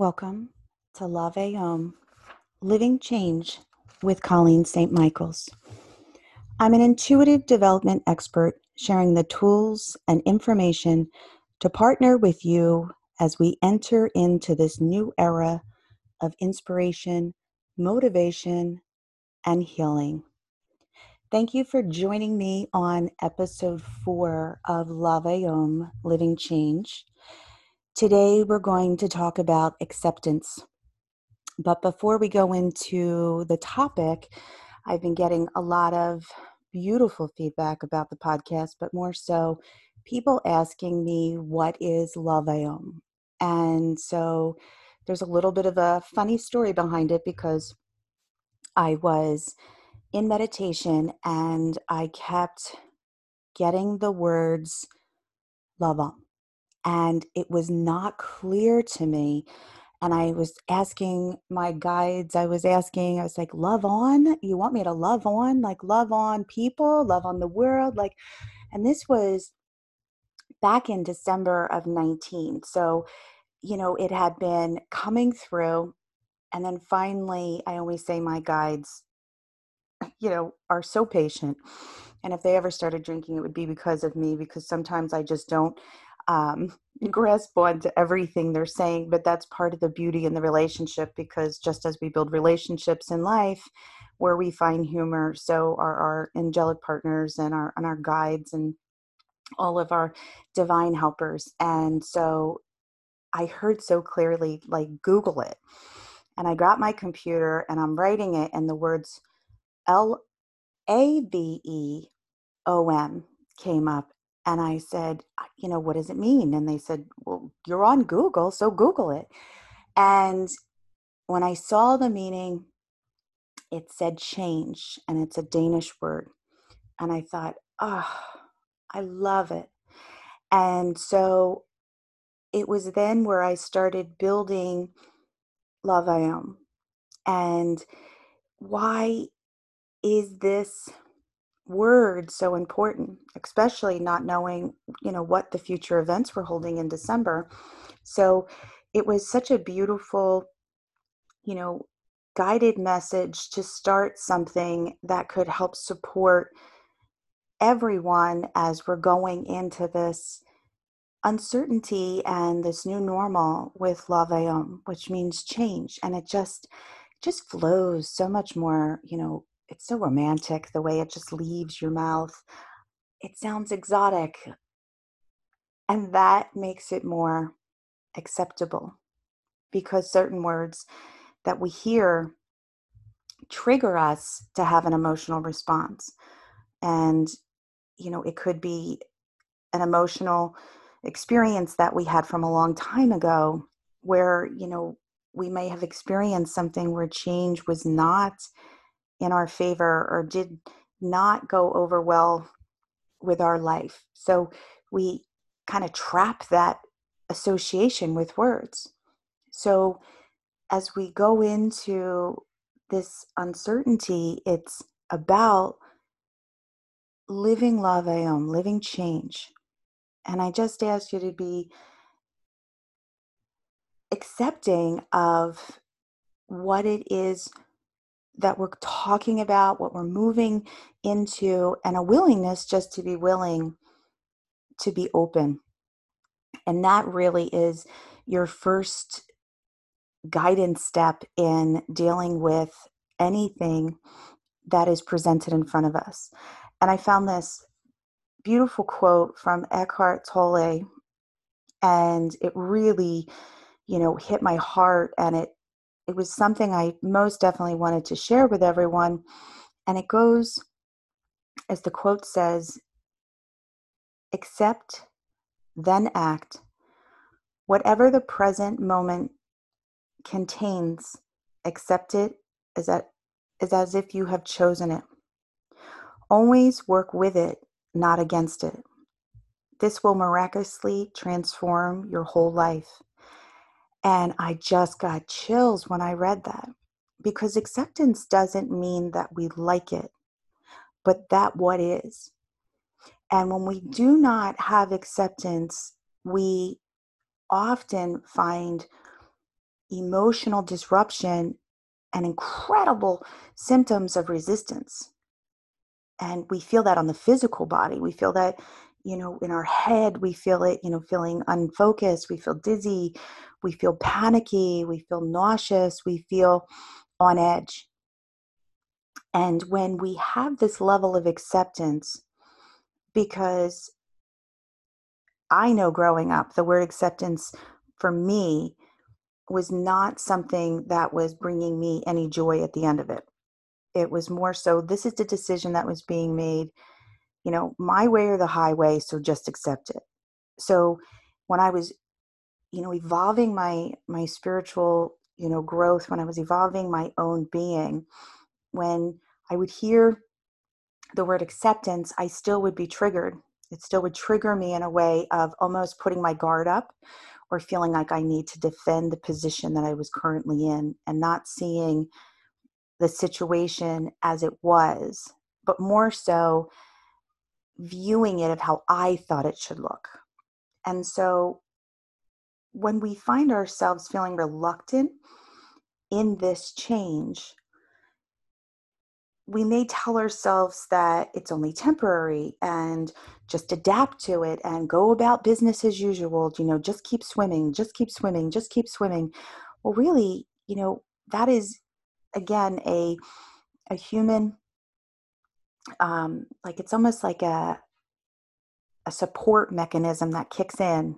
Welcome to Lave Om Living Change with Colleen St. Michaels. I'm an intuitive development expert sharing the tools and information to partner with you as we enter into this new era of inspiration, motivation, and healing. Thank you for joining me on episode four of Lave Om Living Change. Today, we're going to talk about acceptance. But before we go into the topic, I've been getting a lot of beautiful feedback about the podcast, but more so, people asking me, What is Lave Om? And so there's a little bit of a funny story behind it because I was in meditation and I kept getting the words love on and it was not clear to me and i was asking my guides i was asking i was like love on? You want me to love on? Like love on people? Love on the world? Like and this was back in december of 19 so you know it had been coming through and then finally i always say my guides you know are so patient and if they ever started drinking it would be because of me because sometimes i just don't um, grasp onto everything they're saying, but that's part of the beauty in the relationship because just as we build relationships in life where we find humor, so are our angelic partners and our and our guides and all of our divine helpers. And so I heard so clearly, like Google it. And I got my computer and I'm writing it and the words L A V E O M came up and I said, you know, what does it mean? And they said, well, you're on Google, so Google it. And when I saw the meaning, it said change, and it's a Danish word. And I thought, oh, I love it. And so it was then where I started building Lave Om. And why is this word so important especially not knowing you know what the future events were holding in december so it was such a beautiful you know guided message to start something that could help support everyone as we're going into this uncertainty and this new normal with Lave Om, which means change. And it just just flows so much more, you know, it's so romantic the way it just leaves your mouth. It sounds exotic. And that makes it more acceptable because certain words that we hear trigger us to have an emotional response. And, you know, it could be an emotional experience that we had from a long time ago where, you know, we may have experienced something where change was not in our favor or did not go over well with our life. So we kind of trap that association with words. So as we go into this uncertainty, it's about living Lave Om, living change. And I just ask you to be accepting of what it is that we're talking about, what we're moving into, and a willingness just to be willing to be open. And that really is your first guidance step in dealing with anything that is presented in front of us. And I found this beautiful quote from Eckhart Tolle, and it really, you know, hit my heart and it it was something I most definitely wanted to share with everyone. And it goes, as the quote says, accept, then act. Whatever the present moment contains, accept it as, that, is as if you have chosen it. Always work with it, not against it. This will miraculously transform your whole life. And I just got chills when I read that because acceptance doesn't mean that we like it, but that what is. And when we do not have acceptance, we often find emotional disruption and incredible symptoms of resistance. And we feel that on the physical body. We feel that, you know, in our head, we feel it, you know, feeling unfocused. We feel dizzy. We feel panicky. We feel nauseous. We feel on edge. And when we have this level of acceptance, because I know growing up, the word acceptance for me was not something that was bringing me any joy at the end of it. It was more so this is the decision that was being made, you know, my way or the highway, so just accept it. So when I was, you know, evolving my my spiritual, you know, growth, when I was evolving my own being, when I would hear the word acceptance, I still would be triggered. It still would trigger me in a way of almost putting my guard up or feeling like I need to defend the position that I was currently in and not seeing the situation as it was, but more so viewing it of how I thought it should look. And so when we find ourselves feeling reluctant in this change, we may tell ourselves that it's only temporary and just adapt to it and go about business as usual you know just keep swimming just keep swimming just keep swimming well really you know that is again a a human um like it's almost like a a support mechanism that kicks in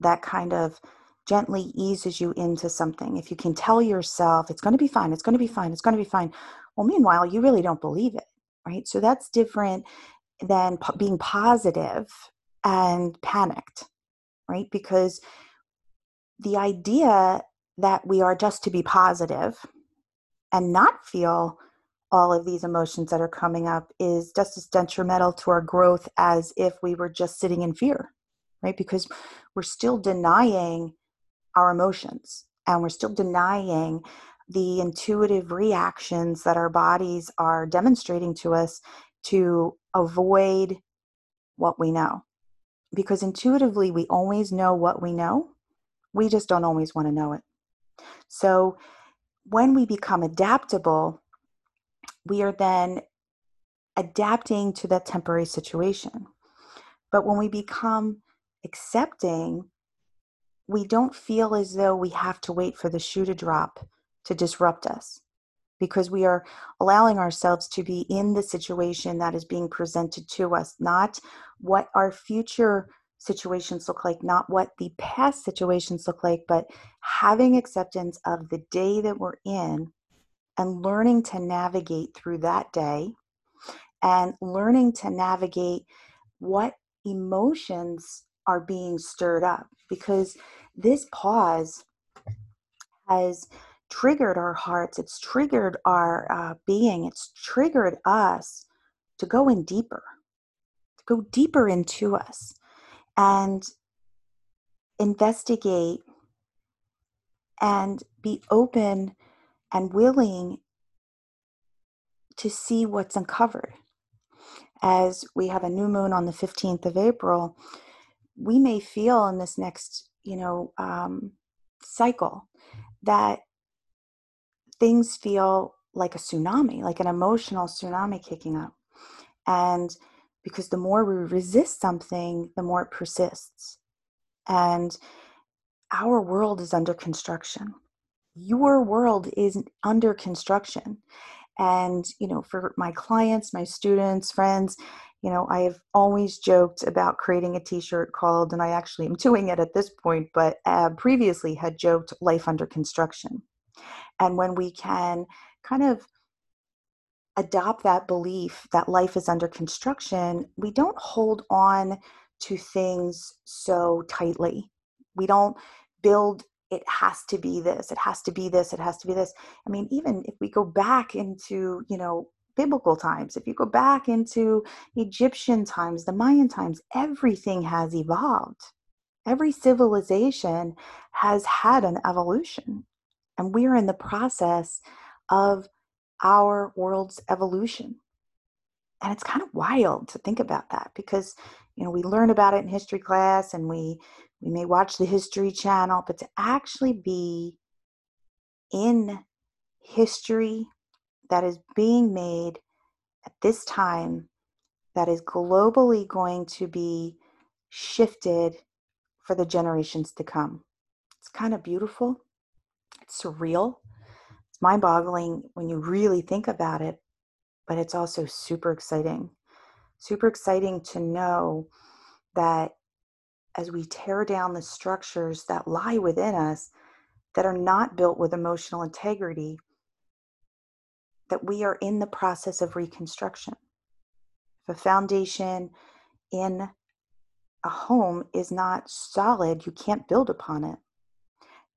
that kind of gently eases you into something if you can tell yourself it's going to be fine it's going to be fine it's going to be fine well, meanwhile, you really don't believe it, right? So that's different than being positive and panicked, right? Because the idea that we are just to be positive and not feel all of these emotions that are coming up is just as detrimental to our growth as if we were just sitting in fear, right? Because we're still denying our emotions and we're still denying the intuitive reactions that our bodies are demonstrating to us to avoid what we know. Because intuitively, we always know what we know, we just don't always want to know it. So, when we become adaptable, we are then adapting to that temporary situation. But when we become accepting, we don't feel as though we have to wait for the shoe to drop to disrupt us because we are allowing ourselves to be in the situation that is being presented to us, not what our future situations look like, not what the past situations look like, but having acceptance of the day that we're in and learning to navigate through that day and learning to navigate what emotions are being stirred up because this pause has triggered our hearts, it's triggered our uh, being, it's triggered us to go in deeper, to go deeper into us and investigate and be open and willing to see what's uncovered. As we have a new moon on the 15th of April, we may feel in this next, you know, um, cycle that things feel like a tsunami, like an emotional tsunami kicking up. And because the more we resist something, the more it persists. And our world is under construction. Your world is under construction. And, you know, for my clients, my students, friends, you know, I have always joked about creating a t shirt called, and I actually am doing it at this point, but uh, previously had joked Life Under Construction and when we can kind of adopt that belief that life is under construction, we don't hold on to things so tightly. We don't build it has to be this, it has to be this, it has to be this. I mean, even if we go back into, you know, biblical times, if you go back into Egyptian times, the Mayan times, everything has evolved. Every civilization has had an evolution. And we're in the process of our world's evolution. And it's kind of wild to think about that because, you know, we learn about it in history class and we we may watch the history channel, but to actually be in history that is being made at this time that is globally going to be shifted for the generations to come. It's kind of beautiful. It's surreal. It's mind boggling when you really think about it, but it's also super exciting. Super exciting to know that as we tear down the structures that lie within us that are not built with emotional integrity, that we are in the process of reconstruction. If a foundation in a home is not solid, you can't build upon it.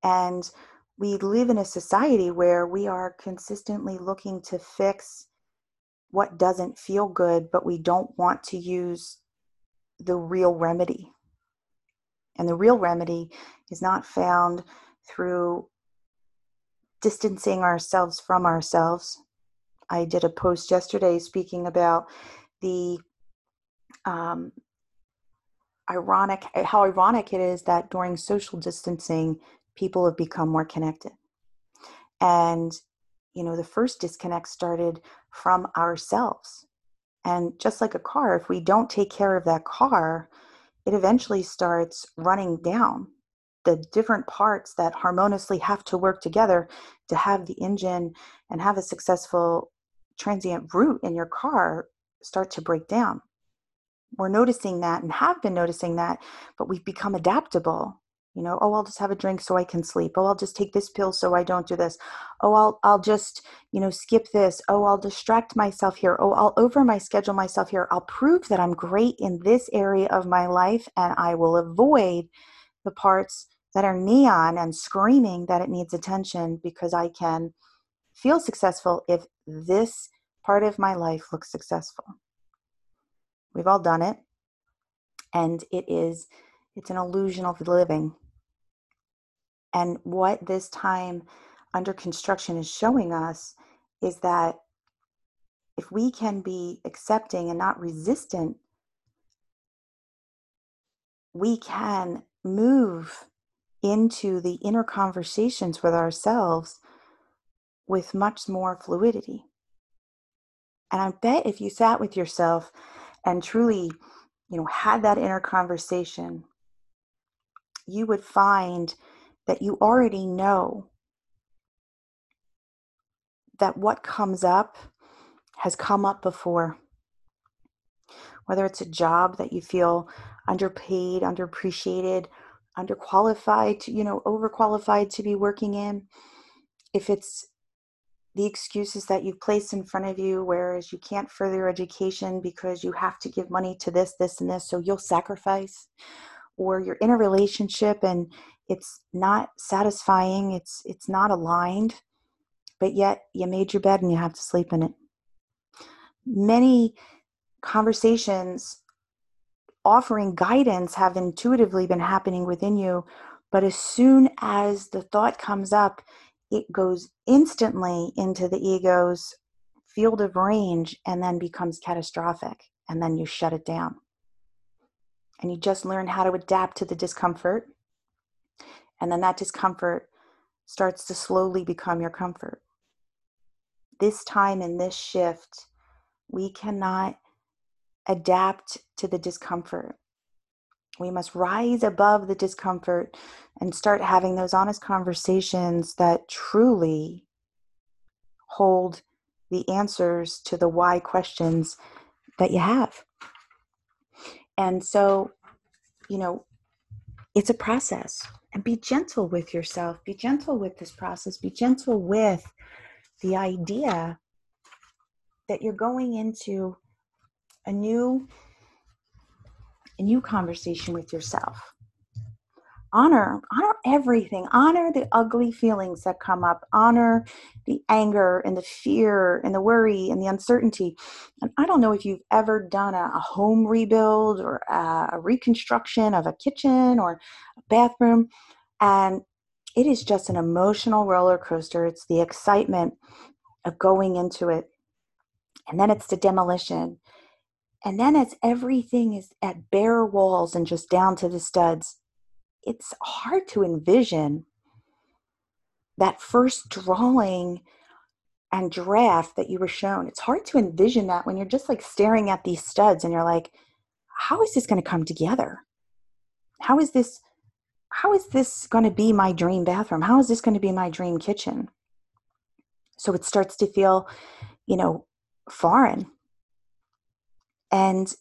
And we live in a society where we are consistently looking to fix what doesn't feel good, but we don't want to use the real remedy. And the real remedy is not found through distancing ourselves from ourselves. I did a post yesterday speaking about the um, ironic, how ironic it is that during social distancing, people have become more connected. And, you know, the first disconnect started from ourselves. And just like a car, if we don't take care of that car, it eventually starts running down the different parts that harmoniously have to work together to have the engine and have a successful transient route in your car start to break down. We're noticing that and have been noticing that, but we've become adaptable. You know, oh, I'll just have a drink so I can sleep. Oh, I'll just take this pill so I don't do this. Oh, I'll I'll just, you know, skip this. Oh, I'll distract myself here. Oh, I'll over my schedule myself here. I'll prove that I'm great in this area of my life and I will avoid the parts that are neon and screaming that it needs attention because I can feel successful if this part of my life looks successful. We've all done it. And it is, it's an illusion of living. And what this time under construction is showing us is that if we can be accepting and not resistant, we can move into the inner conversations with ourselves with much more fluidity. And I bet if you sat with yourself and truly, you know, had that inner conversation, you would find that you already know that what comes up has come up before. Whether it's a job that you feel underpaid, underappreciated, underqualified, you know, overqualified to be working in, if it's the excuses that you've placed in front of you, whereas you can't further education because you have to give money to this, this, and this, so you'll sacrifice, or you're in a relationship and it's not satisfying, it's it's not aligned, but yet you made your bed and you have to sleep in it. Many conversations offering guidance have intuitively been happening within you, but as soon as the thought comes up, it goes instantly into the ego's field of range and then becomes catastrophic. And then you shut it down. And you just learn how to adapt to the discomfort. And then that discomfort starts to slowly become your comfort. This time in this shift, we cannot adapt to the discomfort. We must rise above the discomfort and start having those honest conversations that truly hold the answers to the why questions that you have. And so, you know, it's a process. And be gentle with yourself. Be gentle with this process. Be gentle with the idea that you're going into a new a new conversation with yourself honor honor everything. Honor the ugly feelings that come up. Honor the anger and the fear and the worry and the uncertainty. And i don't know if you've ever done a, a home rebuild or a, a reconstruction of a kitchen or a bathroom and it is just an emotional roller coaster. It's the excitement of going into it and then it's the demolition and then as everything is at bare walls and just down to the studs, it's hard to envision that first drawing and draft that you were shown, it's hard to envision that when you're just like staring at these studs and you're like, how is this going to come together? How is this how is this going to be my dream bathroom? How is this going to be my dream kitchen? So it starts to feel, you know, foreign. And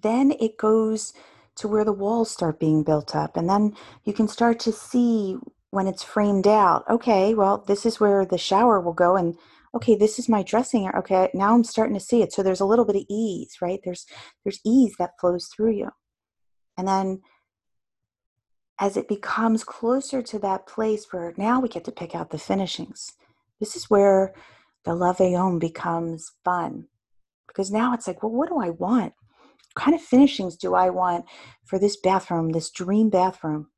then it goes to where the walls start being built up. And then you can start to see when it's framed out okay, well, this is where the shower will go. And okay, this is my dressing area. Okay, now I'm starting to see it. So there's a little bit of ease, right? There's there's ease that flows through you. And then as it becomes closer to that place where now we get to pick out the finishings, this is where the love becomes fun. Because now it's like, well, what do I want? Kind of finishings do I want for this bathroom, this dream bathroom?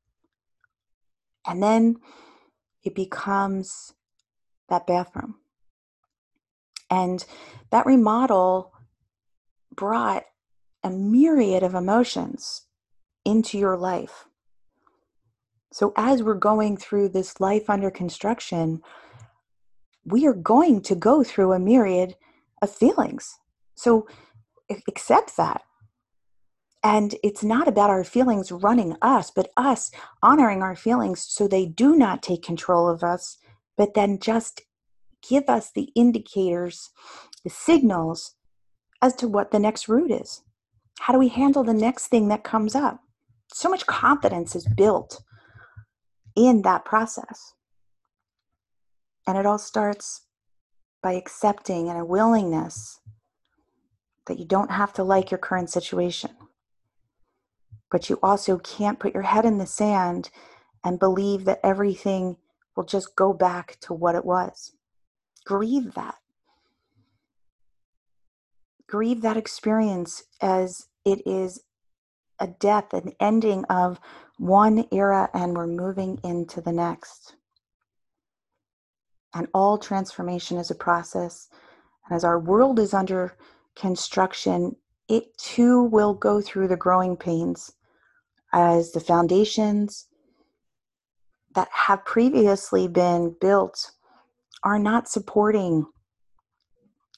And then it becomes that bathroom. And that remodel brought a myriad of emotions into your life. So, as we're going through this life under construction, we are going to go through a myriad of feelings. So, accept that. And it's not about our feelings running us, but us honoring our feelings so they do not take control of us, but then just give us the indicators, the signals as to what the next route is. How do we handle the next thing that comes up? So much confidence is built in that process. And it all starts by accepting and a willingness that you don't have to like your current situation. But you also can't put your head in the sand and believe that everything will just go back to what it was. Grieve that. Grieve that experience as it is a death, an ending of one era, and we're moving into the next. And all transformation is a process. And as our world is under construction, it too will go through the growing pains as the foundations that have previously been built are not supporting.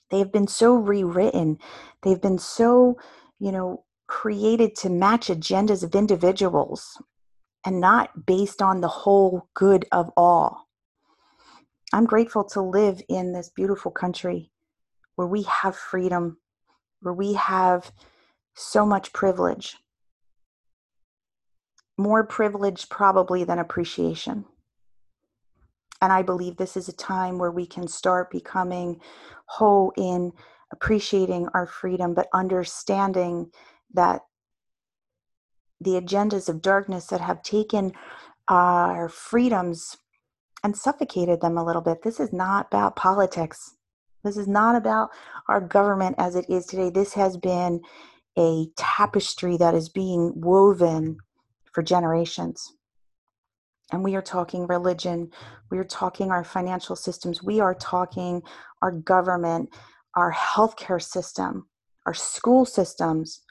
They've been so rewritten. They've been so, you know, created to match agendas of individuals and not based on the whole good of all. I'm grateful to live in this beautiful country where we have freedom, where we have so much privilege. More privilege, probably, than appreciation. And I believe this is a time where we can start becoming whole in appreciating our freedom, but understanding that the agendas of darkness that have taken our freedoms and suffocated them a little bit. This is not about politics. This is not about our government as it is today. This has been a tapestry that is being woven for generations. And we are talking religion, we are talking our financial systems, we are talking our government, our healthcare system, our school systems,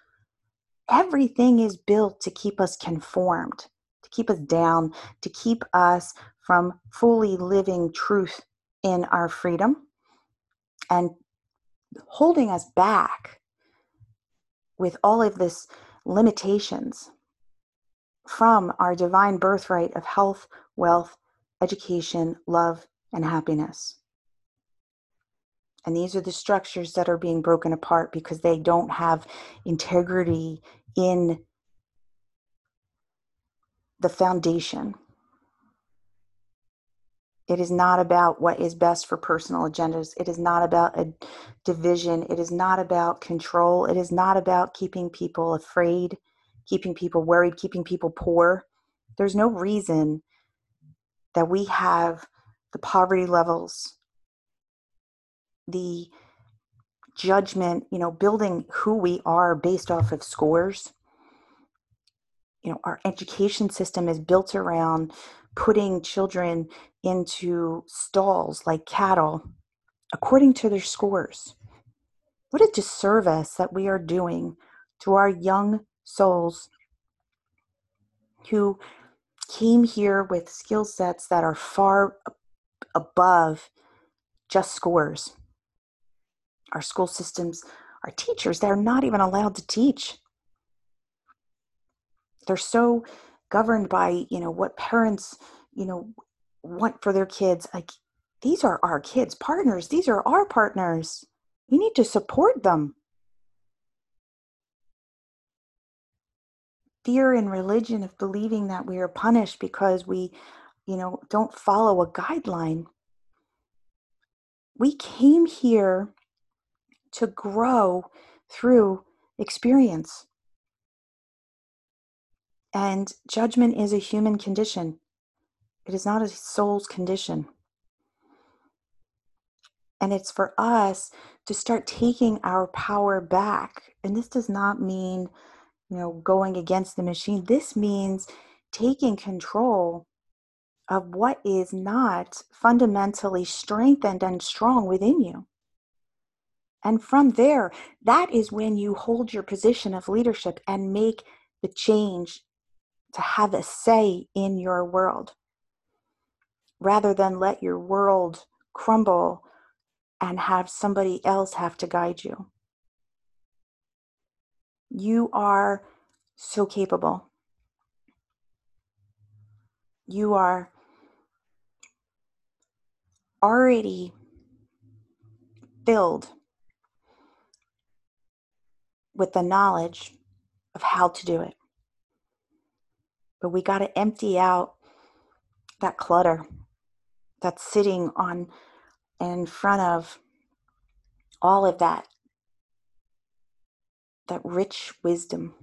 everything is built to keep us conformed, to keep us down, to keep us from fully living truth in our freedom and holding us back with all of this limitations from our divine birthright of health, wealth, education, love, and happiness. And these are the structures that are being broken apart because they don't have integrity in the foundation. It is not about what is best for personal agendas. It is not about a division. It is not about control. It is not about keeping people afraid, keeping people worried, keeping people poor. There's no reason that we have the poverty levels, the judgment, you know, building who we are based off of scores. You know, our education system is built around putting children into stalls like cattle according to their scores. What a disservice that we are doing to our young souls who came here with skill sets that are far above just scores. Our school systems, our teachers, they're not even allowed to teach. They're so governed by, you know, what parents, you know, want for their kids. Like these are our kids' partners. These are our partners. We need to support them. Fear in religion of believing that we are punished because we, you know, don't follow a guideline. We came here to grow through experience. And judgment is a human condition, it is not a soul's condition. And it's for us to start taking our power back. And this does not mean, you know, going against the machine. This means taking control of what is not fundamentally strengthened and strong within you. And from there, that is when you hold your position of leadership and make the change to have a say in your world rather than let your world crumble and have somebody else have to guide you. You are so capable. You are already filled with the knowledge of how to do it. But we got to empty out that clutter that's sitting on in front of all of that that rich wisdom.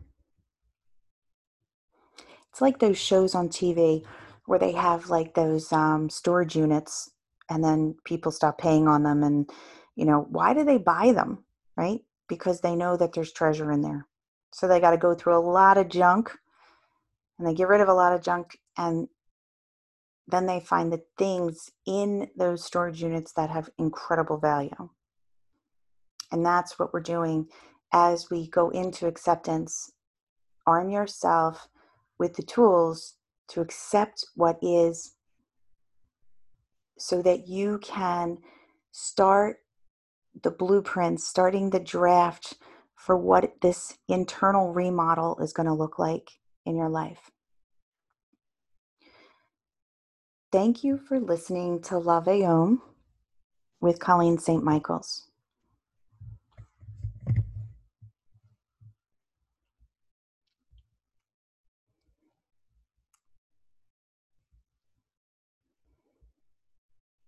It's like those shows on TV where they have like those um, storage units and then people stop paying on them and you know why do they buy them right because they know that there's treasure in there so they got to go through a lot of junk and they get rid of a lot of junk and then they find the things in those storage units that have incredible value. And that's what we're doing as we go into acceptance. Arm yourself with the tools to accept what is so that you can start the blueprint, starting the draft for what this internal remodel is going to look like in your life. Thank you for listening to Lave Om with Colleen St. Michaels.